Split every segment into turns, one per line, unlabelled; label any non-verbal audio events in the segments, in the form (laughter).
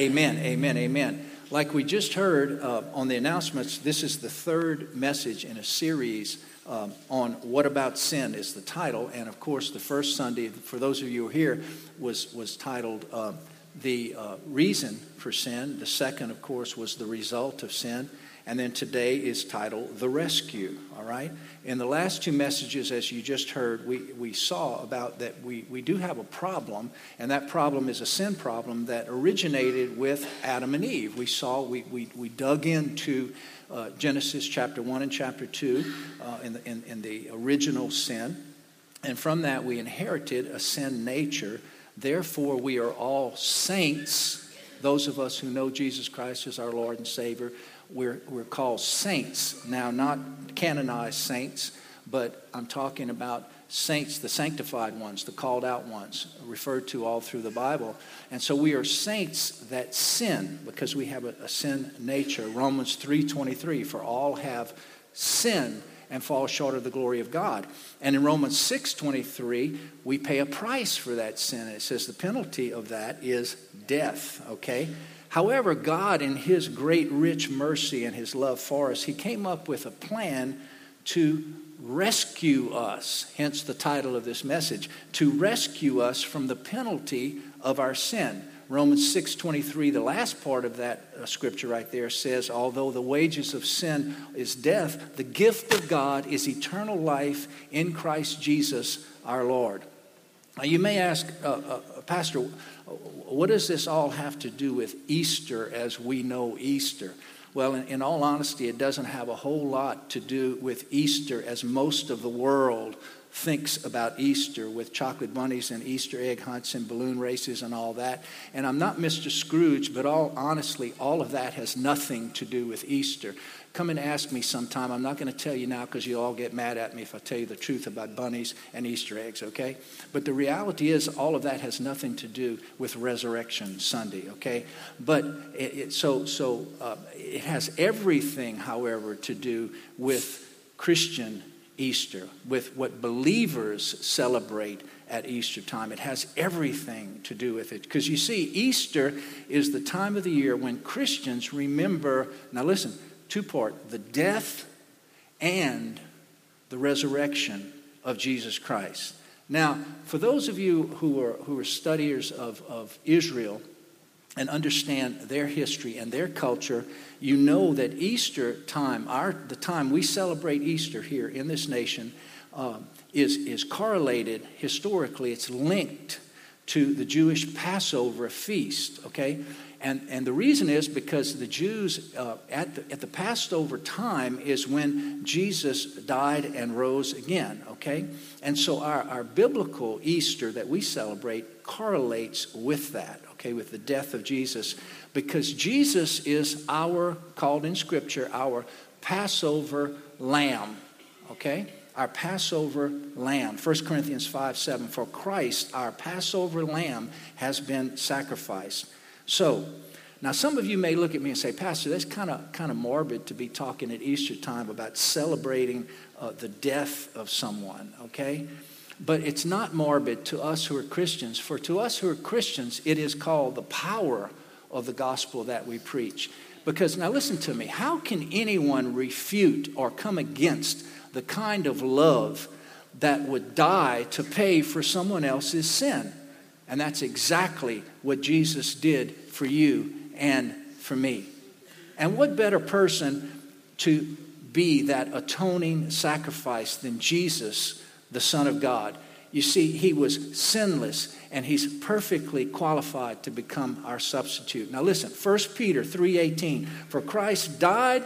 Amen, amen, amen. Like we just heard uh, on the announcements, this is the third message in a series um, on What About Sin is the title. And of course, the first Sunday, for those of you who are here, was, was titled uh, The uh, Reason for Sin. The second, of course, was The Result of Sin. And then today is titled The Rescue, all right? In the last two messages, as you just heard, we, we saw about that we, we do have a problem, and that problem is a sin problem that originated with Adam and Eve. We saw, we, we, we dug into uh, Genesis chapter 1 and chapter 2 uh, in, the, in, in the original sin, and from that we inherited a sin nature. Therefore, we are all saints, those of us who know Jesus Christ as our Lord and Savior we're, we're called saints. Now, not canonized saints, but I'm talking about saints, the sanctified ones, the called out ones, referred to all through the Bible. And so we are saints that sin because we have a, a sin nature. Romans 3:23, for all have sinned and fall short of the glory of God. And in Romans 6:23, we pay a price for that sin. It says the penalty of that is death, okay? However, God, in His great rich mercy and His love for us, He came up with a plan to rescue us, hence the title of this message, to rescue us from the penalty of our sin. Romans 6:23 the last part of that uh, scripture right there says although the wages of sin is death the gift of God is eternal life in Christ Jesus our Lord. Now you may ask uh, uh, pastor what does this all have to do with Easter as we know Easter? Well, in, in, all honesty, it doesn't have a whole lot to do with Easter as most of the world thinks about Easter with chocolate bunnies and Easter egg hunts and balloon races and all that. And I'm not Mr. Scrooge, but all honestly, all of that has nothing to do with Easter. Come and ask me sometime. I'm not going to tell you now because you'll all get mad at me if I tell you the truth about bunnies and Easter eggs, okay? But the reality is, all of that has nothing to do with Resurrection Sunday, okay? But it, it, so, so uh, it has everything, however, to do with Christian Easter, with what believers celebrate at Easter time. It has everything to do with it. Because you see, Easter is the time of the year when Christians remember, now listen, two part the death and the resurrection of Jesus Christ. Now, for those of you who are, who are studiers of, of Israel and understand their history and their culture, you know that Easter time, our, the time we celebrate Easter here in this nation, uh, is, is correlated historically, it's linked to the Jewish Passover feast, okay? And, and the reason is because the Jews uh, at, the, at the Passover time is when Jesus died and rose again, okay? And so our, our biblical Easter that we celebrate correlates with that, okay, with the death of Jesus, because Jesus is our, called in Scripture, our Passover lamb, okay? Our Passover lamb. 1 Corinthians 5 7. For Christ, our Passover lamb, has been sacrificed. So, now some of you may look at me and say, Pastor, that's kind of kind of morbid to be talking at Easter time about celebrating uh, the death of someone, okay? But it's not morbid to us who are Christians. For to us who are Christians, it is called the power of the gospel that we preach. Because now listen to me, how can anyone refute or come against the kind of love that would die to pay for someone else's sin? And that's exactly what Jesus did for you and for me. And what better person to be that atoning sacrifice than Jesus, the Son of God? You see, he was sinless and he's perfectly qualified to become our substitute. Now listen, 1 Peter 3:18, for Christ died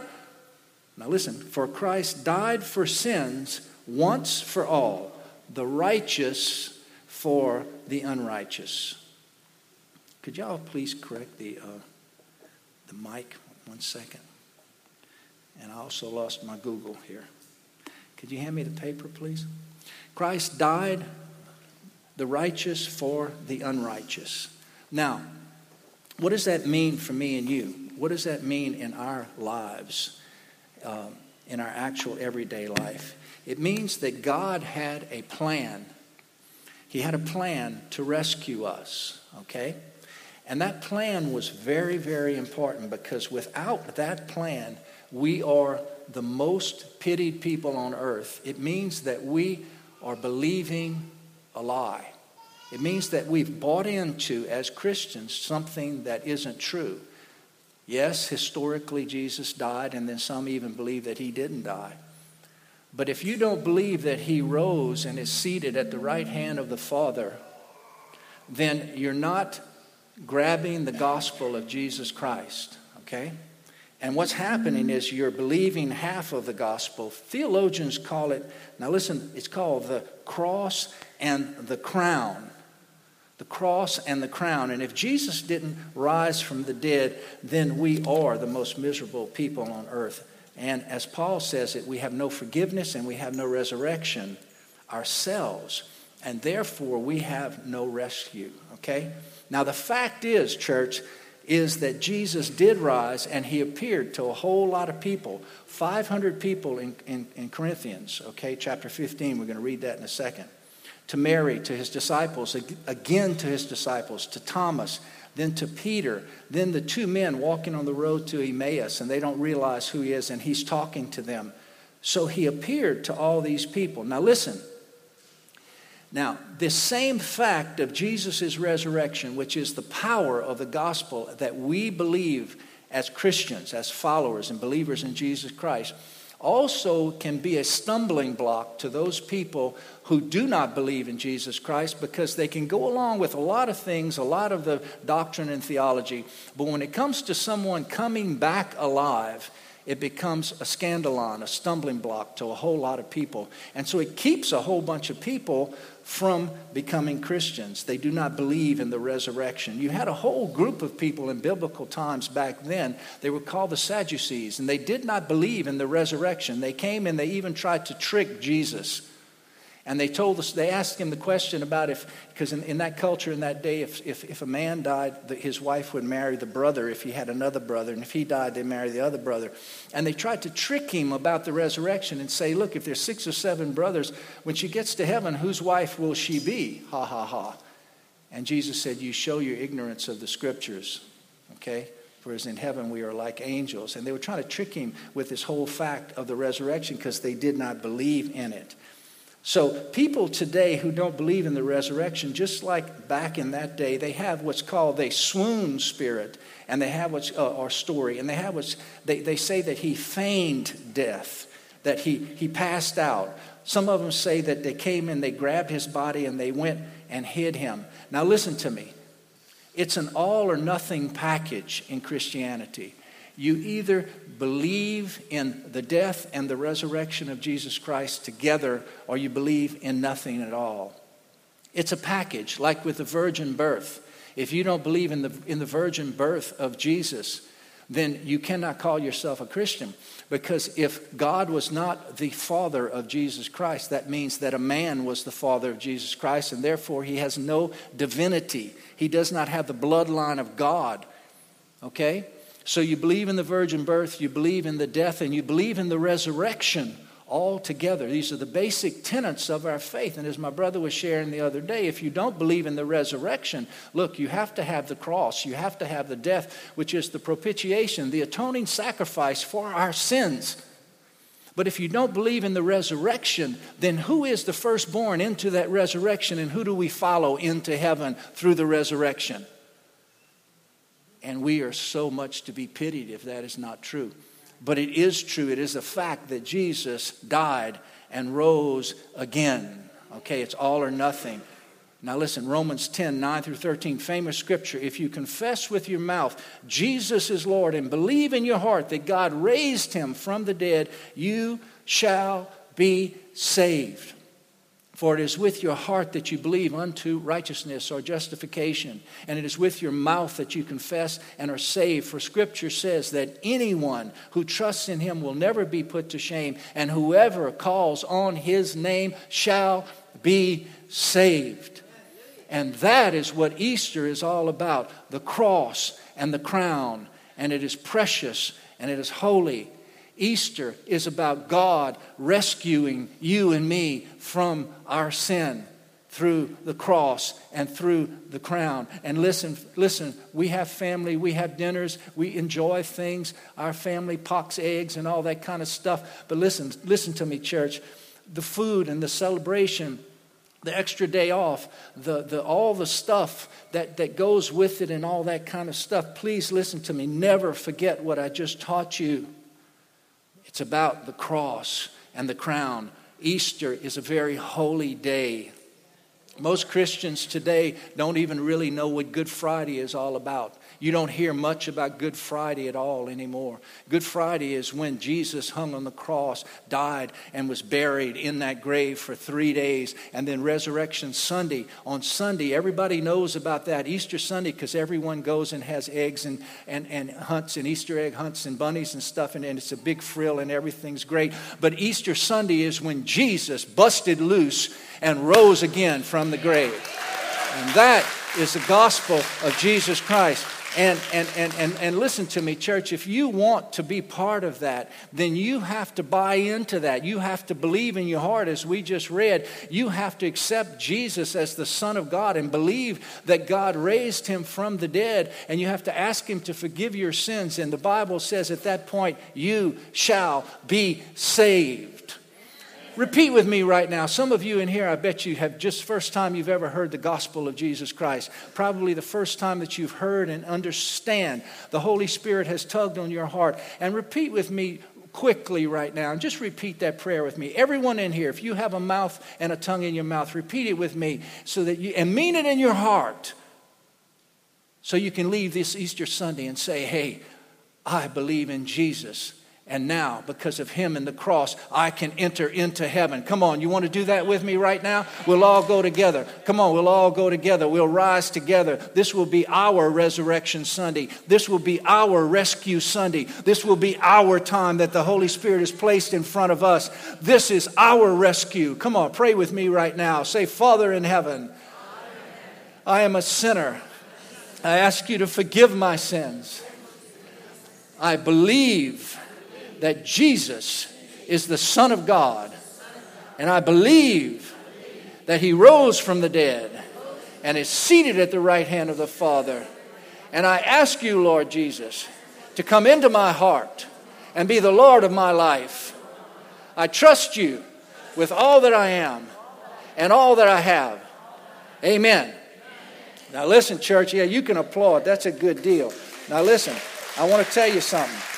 Now listen, for Christ died for sins once for all, the righteous for the unrighteous. Could y'all please correct the, uh, the mic one second? And I also lost my Google here. Could you hand me the paper, please? Christ died, the righteous for the unrighteous. Now, what does that mean for me and you? What does that mean in our lives, um, in our actual everyday life? It means that God had a plan he had a plan to rescue us, okay? And that plan was very, very important because without that plan, we are the most pitied people on earth. It means that we are believing a lie. It means that we've bought into, as Christians, something that isn't true. Yes, historically, Jesus died, and then some even believe that he didn't die. But if you don't believe that he rose and is seated at the right hand of the Father, then you're not grabbing the gospel of Jesus Christ, okay? And what's happening is you're believing half of the gospel. Theologians call it, now listen, it's called the cross and the crown. The cross and the crown. And if Jesus didn't rise from the dead, then we are the most miserable people on earth. And as Paul says it, we have no forgiveness and we have no resurrection ourselves. And therefore, we have no rescue. Okay? Now, the fact is, church, is that Jesus did rise and he appeared to a whole lot of people 500 people in, in, in, Corinthians, okay, chapter 15. We're going to read that in a second. To Mary, to his disciples, again to his disciples, to Thomas, then to Peter, then the two men walking on the road to Emmaus, and they don't realize who he is, and he's talking to them. So he appeared to all these people. Now, listen. Now, this same fact of Jesus' resurrection, which is the power of the gospel that we believe as Christians, as followers and believers in Jesus Christ, also can be a stumbling block to those people who do not believe in Jesus Christ because they can go along with a lot of things, a lot of the doctrine and theology, but when it comes to someone coming back alive, it becomes a scandalon, a stumbling block to a whole lot of people. And so it keeps a whole bunch of people from becoming Christians. They do not believe in the resurrection. You had a whole group of people in biblical times back then. They were called the Sadducees, and they did not believe in the resurrection. They came and they even tried to trick Jesus. And they told us, they asked him the question about if, because in, in that culture in that day, if, if, if a man died, the, his wife would marry the brother if he had another brother. And if he died, they marry the other brother. And they tried to trick him about the resurrection and say, look, if there's six or seven brothers, when she gets to heaven, whose wife will she be? Ha, ha, ha. And Jesus said, You show your ignorance of the scriptures. Okay? Whereas in heaven we are like angels. And they were trying to trick him with this whole fact of the resurrection because they did not believe in it. So, people today who don't believe in the resurrection, just like back in that day, they have what's called a swoon spirit, and they have what's, uh, our story, and they have what's, they, they say that he feigned death, that he, he passed out. Some of them say that they came and they grabbed his body and they went and hid him. Now, listen to me. It's an all or nothing package in Christianity. You either believe in the death and the resurrection of Jesus Christ together, or you believe in nothing at all. It's a package, like with the virgin birth. If you don't believe in the, in the virgin birth of Jesus, then you cannot call yourself a Christian. Because if God was not the father of Jesus Christ, that means that a man was the father of Jesus Christ, and therefore he has no divinity. He does not have the bloodline of God. Okay? So you believe in the virgin birth, you believe in the death, and you believe in the resurrection all together. These are the basic tenets of our faith. And as my brother was sharing the other day, if you don't believe in the resurrection, look, you have to have the cross, you have to have the death, which is the propitiation, the atoning sacrifice for our sins. But if you don't believe in the resurrection, then who is the firstborn into that resurrection, and who do we follow into heaven through the resurrection? And we are so much to be pitied if that is not true. But it is true. It is a fact that Jesus died and rose again. Okay, it's all or nothing. Now listen, Romans 10, 9 through 13, famous scripture. If you confess with your mouth Jesus is Lord and believe in your heart that God raised him from the dead, you shall be saved. For it is with your heart that you believe unto righteousness or justification, and it is with your mouth that you confess and are saved. For Scripture says that anyone who trusts in him will never be put to shame, and whoever calls on his name shall be saved. And that is what Easter is all about the cross and the crown, and it is precious and it is holy Easter is about God rescuing you and me from our sin through the cross and through the crown. And listen, listen, we have family, we have dinners, we enjoy things. Our family pocks eggs and all that kind of stuff. But listen, listen to me, church. The food and the celebration, the extra day off, the, the, all the stuff that, that goes with it and all that kind of stuff. Please listen to me. Never forget what I just taught you. It's about the cross and the crown. Easter is a very holy day. Most Christians today don't even really know what Good Friday is all about. You don't hear much about Good Friday at all anymore. Good Friday is when Jesus hung on the cross, died, and was buried in that grave for three days. And then Resurrection Sunday. On Sunday, everybody knows about that. Easter Sunday, because everyone goes and has eggs and, and, and hunts and Easter egg hunts and bunnies and stuff, and, and it's a big frill and everything's great. But Easter Sunday is when Jesus busted loose and rose again from the grave. And that is the gospel of Jesus Christ. And, and, and, and, and listen to me, church, if you want to be part of that, then you have to buy into that. You have to believe in your heart, as we just read. You have to accept Jesus as the Son of God and believe that God raised him from the dead. And you have to ask him to forgive your sins. And the Bible says at that point, you shall be saved. Repeat with me right now. Some of you in here, I bet you have just first time you've ever heard the gospel of Jesus Christ. Probably the first time that you've heard and understand. The Holy Spirit has tugged on your heart. And repeat with me quickly right now and just repeat that prayer with me. Everyone in here, if you have a mouth and a tongue in your mouth, repeat it with me so that you and mean it in your heart. So you can leave this Easter Sunday and say, "Hey, I believe in Jesus." And now, because of him and the cross, I can enter into heaven. Come on, you want to do that with me right now? We'll all go together. Come on, we'll all go together. We'll rise together. This will be our resurrection Sunday. This will be our rescue Sunday. This will be our time that the Holy Spirit is placed in front of us. This is our rescue. Come on, pray with me right now. Say, Father in heaven, I am a sinner. I ask you to forgive my sins. I believe that Jesus is the Son of God. And I believe that He rose from the dead and is seated at the right hand of the Father. And I ask you, Lord Jesus, to come into my heart and be the Lord of my life. I trust you with all that I am and all that I have. Amen. Now, listen, church. Yeah, you can applaud. That's a good deal. Now, listen, I want to tell you something.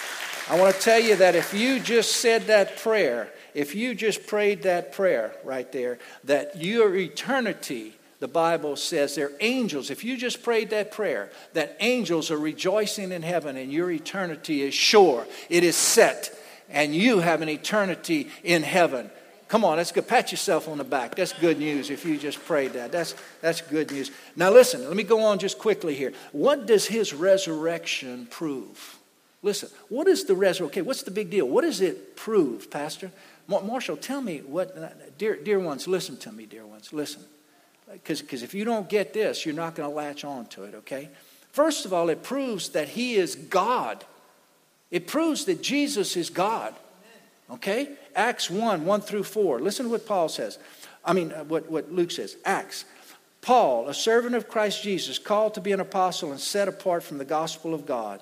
I want to tell you that if you just said that prayer, if you just prayed that prayer right there, that your eternity, the Bible says, they're angels. If you just prayed that prayer, that angels are rejoicing in heaven and your eternity is sure, it is set, and you have an eternity in heaven. Come on, let's go pat yourself on the back. That's good news if you just prayed that. That's, that's good news. Now, listen, let me go on just quickly here. What does his resurrection prove? Listen, what is the resurrection? Okay, what's the big deal? What does it prove, Pastor? Marshall, tell me what, dear, dear ones, listen to me, dear ones, listen. Because if you don't get this, you're not going to latch on to it, okay? First of all, it proves that He is God. It proves that Jesus is God, okay? Acts 1 1 through 4. Listen to what Paul says. I mean, uh, what, what Luke says. Acts. Paul, a servant of Christ Jesus, called to be an apostle and set apart from the gospel of God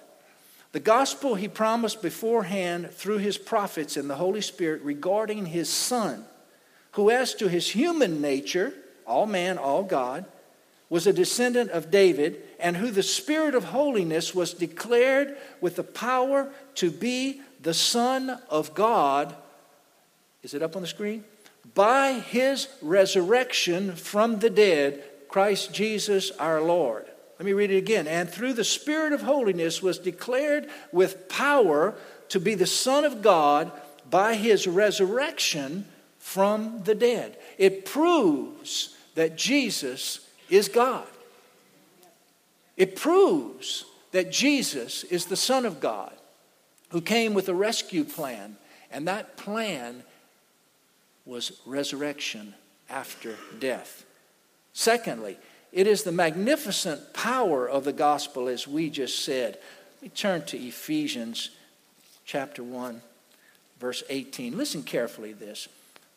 the gospel he promised beforehand through his prophets and the Holy Spirit regarding his Son, who, as to his human nature, all man, all God, was a descendant of David, and who the Spirit of holiness was declared with the power to be the Son of God. Is it up on the screen? By his resurrection from the dead, Christ Jesus our Lord let me read it again. And through the Spirit of holiness was declared with power to be the Son of God by his resurrection from the dead. It proves that Jesus is God. It proves that Jesus is the Son of God who came with a rescue plan, and that plan was resurrection after death. Secondly, it is the magnificent power of the gospel, as we just said. Let me turn to Ephesians chapter 1, verse 18. Listen carefully to this.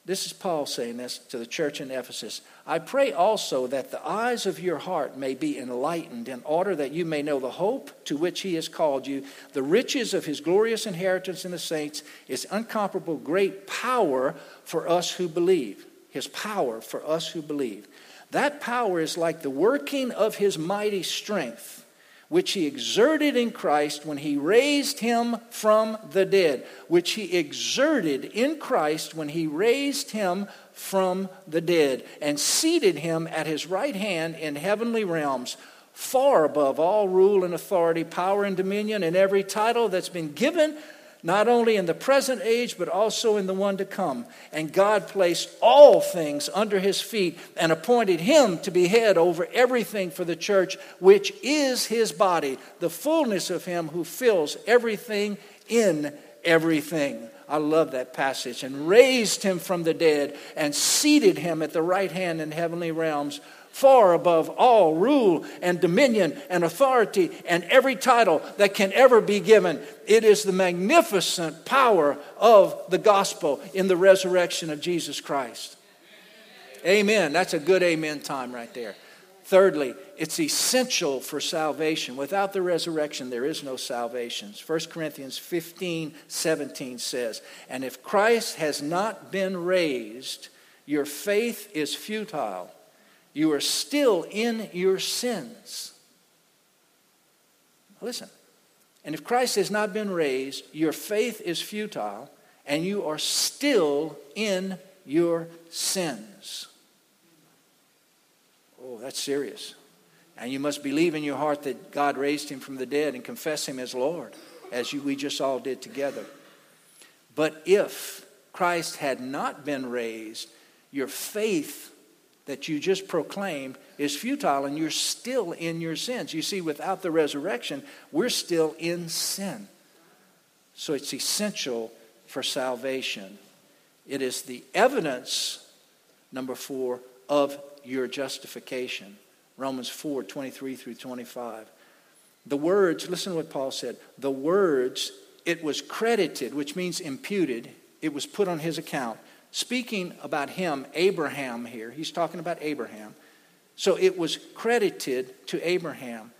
This is Paul saying this to the church in Ephesus. I pray also that the eyes of your heart may be enlightened, in order that you may know the hope to which he has called you, the riches of his glorious inheritance in the saints, his incomparable great power for us who believe. His power for us who believe. That power is like the working of his mighty strength which he exerted in Christ when he raised him from the dead, which he exerted in Christ when he raised him from the dead and seated him at his right hand in heavenly realms, far above all rule and authority, power and dominion, and every title that's been given not only in the present age, but also in the one to come. And God placed all things under his feet and appointed him to be head over everything for the church, which is his body, the fullness of him who fills everything in everything. I love that passage. And raised him from the dead and seated him at the right hand in heavenly realms far above all rule and dominion and authority and every title that can ever be given. It is the magnificent power of the gospel in the resurrection of Jesus Christ. Amen. That's a good amen time right there. Thirdly, it's essential for salvation. Without the resurrection, there is no salvation. 1 Corinthians 15 17 says, And if Christ has not been raised, your faith is futile you are still in your sins. Listen, and if Christ has not been raised, your faith is futile and you are still in your sins. Oh, that's serious. And you must believe in your heart that God raised him from the dead and confess him as Lord, as you, we just all did together. But if Christ had not been raised, your faith that you just proclaimed is futile and you're still in your sins. You see, without the resurrection, we're still in sin. So it's essential for salvation. It is the evidence, number four, of your justification. Romans 4 23 through 25. The words, listen to what Paul said. The words, it was credited, which means imputed, it was put on his account speaking about him, Abraham here, he's talking about Abraham. So it was credited to Abraham,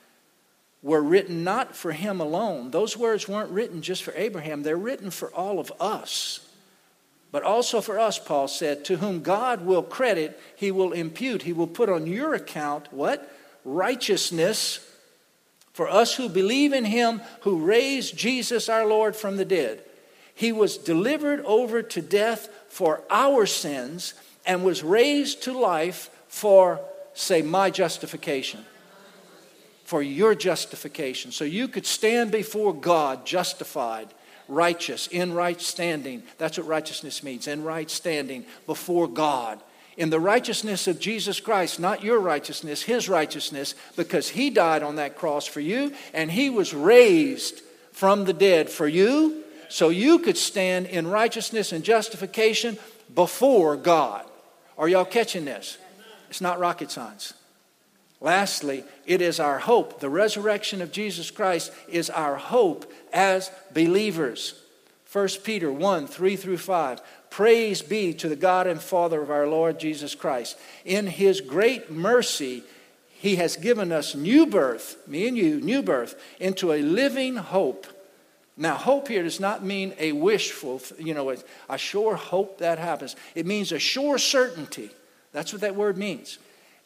were written not for him alone. Those words weren't written just for Abraham, they're written for all of us. But also for us, Paul said, to whom God will credit, he will impute. He will put on your account what? Righteousness for us who believe in him who raised Jesus our Lord from the dead. He was delivered over to death for our sins and was raised to life for, say, my justification. For your justification. So you could stand before God justified, righteous, in right standing. That's what righteousness means, in right standing before God. In the righteousness of Jesus Christ, not your righteousness, His righteousness, because He died on that cross for you and He was raised from the dead for you so you could stand in righteousness and justification before God. Are y'all catching this? It's not rocket science. Lastly, it is our hope. The resurrection of Jesus Christ is our hope as believers. 1 Peter 1 3 through 5. Praise be to the God and Father of our Lord Jesus Christ. In his great mercy, he has given us new birth, me and you, new birth, into a living hope now, hope here does not mean a wishful, you know, I sure hope that happens. It means a sure certainty. That's what that word means.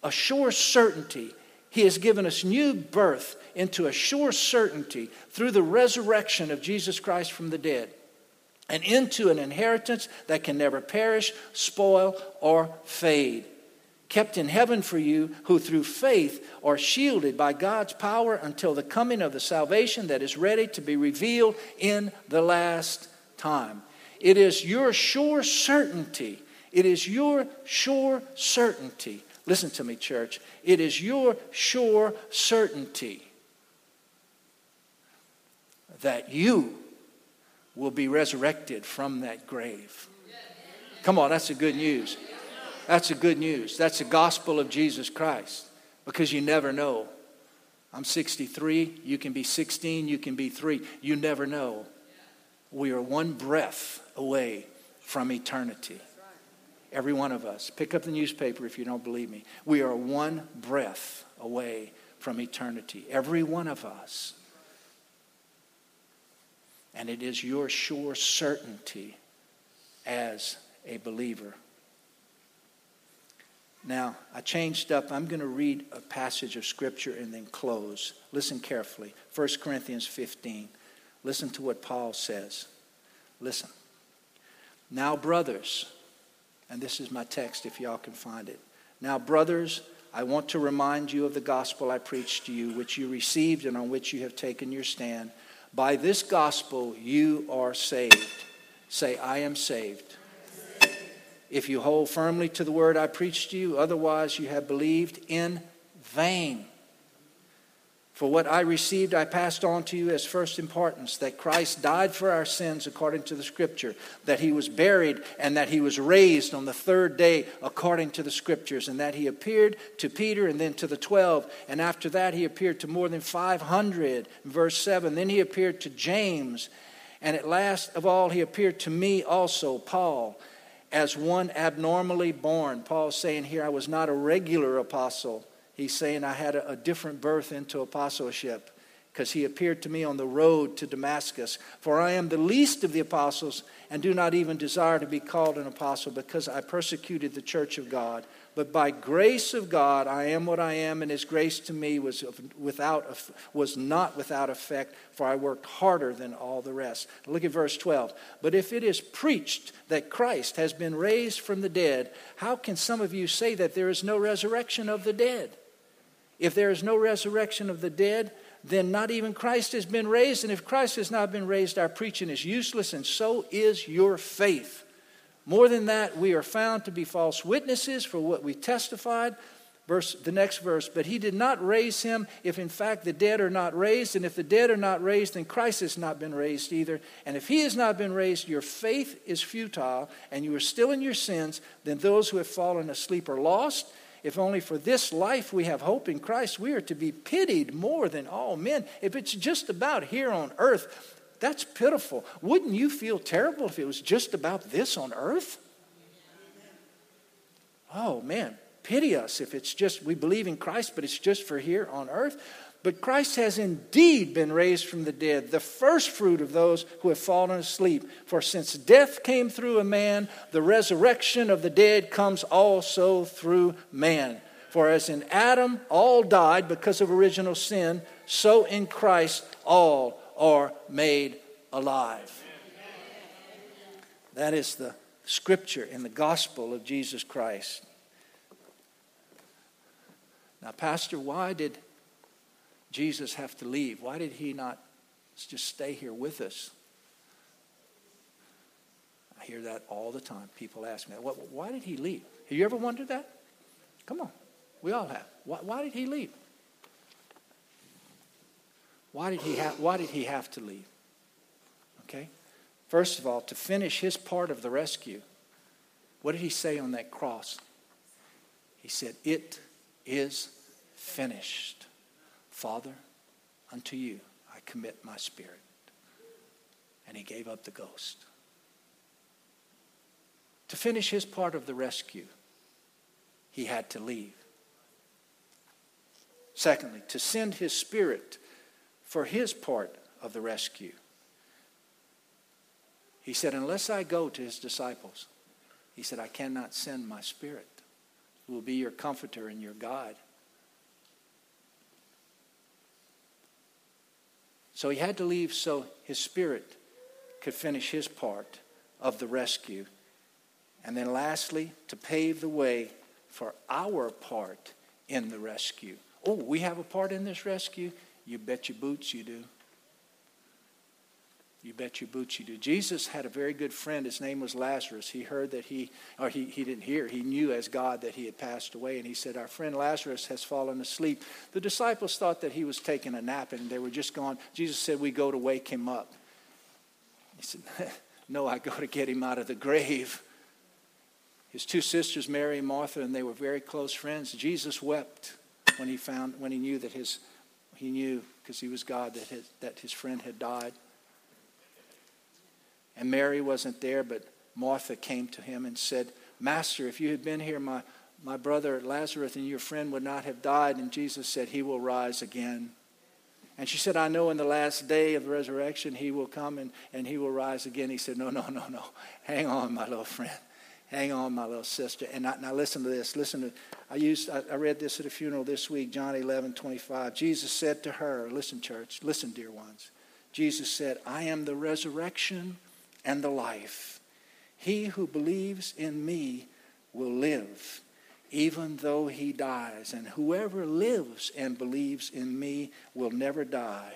A sure certainty. He has given us new birth into a sure certainty through the resurrection of Jesus Christ from the dead and into an inheritance that can never perish, spoil, or fade kept in heaven for you, who through faith are shielded by God's power until the coming of the salvation that is ready to be revealed in the last time. It is your sure certainty. It is your sure certainty. Listen to me, church. It is your sure certainty that you will be resurrected from that grave. Come on, that's the good news. That's the good news. That's the gospel of Jesus Christ because you never know. I'm 63. You can be 16. You can be three. You never know. We are one breath away from eternity. Every one of us. Pick up the newspaper if you don't believe me. We are one breath away from eternity. Every one of us. And it is your sure certainty as a believer. Now, I changed up. I'm going to read a passage of Scripture and then close. Listen carefully. 1 Corinthians 15. Listen to what Paul says. Listen. Now, brothers, and this is my text if y'all can find it. Now, brothers, I want to remind you of the gospel I preached to you, which you received and on which you have taken your stand. By this gospel, you are saved. Say, I am saved. If you hold firmly to the word I preached to you, otherwise you have believed in vain. For what I received, I passed on to you as first importance that Christ died for our sins according to the Scripture, that he was buried, and that he was raised on the third day according to the Scriptures, and that he appeared to Peter and then to the twelve. And after that, he appeared to more than 500. Verse 7. Then he appeared to James. And at last of all, he appeared to me also, Paul, as one abnormally born. Paul's saying here, I was not a regular apostle He's saying I had a, a different birth into apostleship because he appeared to me on the road to Damascus. For I am the least of the apostles and do not even desire to be called an apostle because I persecuted the church of God. But by grace of God, I am what I am, and His grace to me was, without, was not without effect, for I worked harder than all the rest. Look at verse 12. But if it is preached that Christ has been raised from the dead, how can some of you say that there is no resurrection of the dead? If there is no resurrection of the dead, then not even Christ has been raised. And if Christ has not been raised, our preaching is useless, and so is your faith. More than that, we are found to be false witnesses for what we testified. Verse, the next verse, but he did not raise him if in fact the dead are not raised, and if the dead are not raised, then Christ has not been raised either. And if he has not been raised, your faith is futile, and you are still in your sins, then those who have fallen asleep are lost. If only for this life we have hope in Christ, we are to be pitied more than all men. If it's just about here on earth, that's pitiful. Wouldn't you feel terrible if it was just about this on earth? Oh, man, pity us if it's just we believe in Christ, but it's just for here on earth. But Christ has indeed been raised from the dead, the first fruit of those who have fallen asleep. For since death came through a man, the resurrection of the dead comes also through man. For as in Adam all died because of original sin, so in Christ all are made alive. That is the scripture in the gospel of Jesus Christ. Now, Pastor, why did Jesus have to leave? Why did he not just stay here with us? I hear that all the time. People ask me, why did he leave? Have you ever wondered that? Come on. We all have. Why, why did he leave? Why did, he ha- why did he have to leave? Okay? First of all, to finish his part of the rescue, what did he say on that cross? He said, It is finished. Father, unto you I commit my spirit. And he gave up the ghost. To finish his part of the rescue, he had to leave. Secondly, to send his spirit for his part of the rescue. He said, Unless I go to his disciples, he said, I cannot send my spirit, who will be your comforter and your guide. So he had to leave so his spirit could finish his part of the rescue. And then lastly, to pave the way for our part in the rescue. Oh, we have a part in this rescue? You bet your boots you do. You bet your boots you do. Jesus had a very good friend. His name was Lazarus. He heard that he, or he, he didn't hear, he knew as God that he had passed away. And he said, Our friend Lazarus has fallen asleep. The disciples thought that he was taking a nap and they were just gone. Jesus said, We go to wake him up. He said, (laughs) No, I go to get him out of the grave. His two sisters, Mary and Martha, and they were very close friends. Jesus wept when he found, when he knew that his, he knew because he was God that his, that his friend had died. And Mary wasn't there, but Martha came to him and said, Master, if you had been here, my, my brother Lazarus and your friend would not have died. And Jesus said, He will rise again. And she said, I know in the last day of the resurrection he will come and, and he will rise again. He said, No, no, no, no. Hang on, my little friend. Hang on, my little sister. And now listen to this. Listen to I used I, I read this at a funeral this week, John 11, 25. Jesus said to her, Listen, church, listen, dear ones. Jesus said, I am the resurrection and the life. He who believes in me will live even though he dies. And whoever lives and believes in me will never die.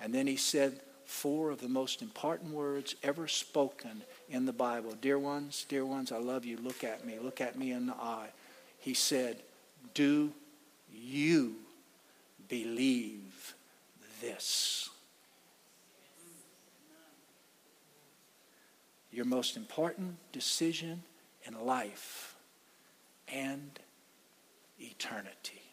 And then he said four of the most important words ever spoken in the Bible. Dear ones, dear ones, I love you. Look at me. Look at me in the eye. He said, Do you believe this? Your most important decision in life and eternity.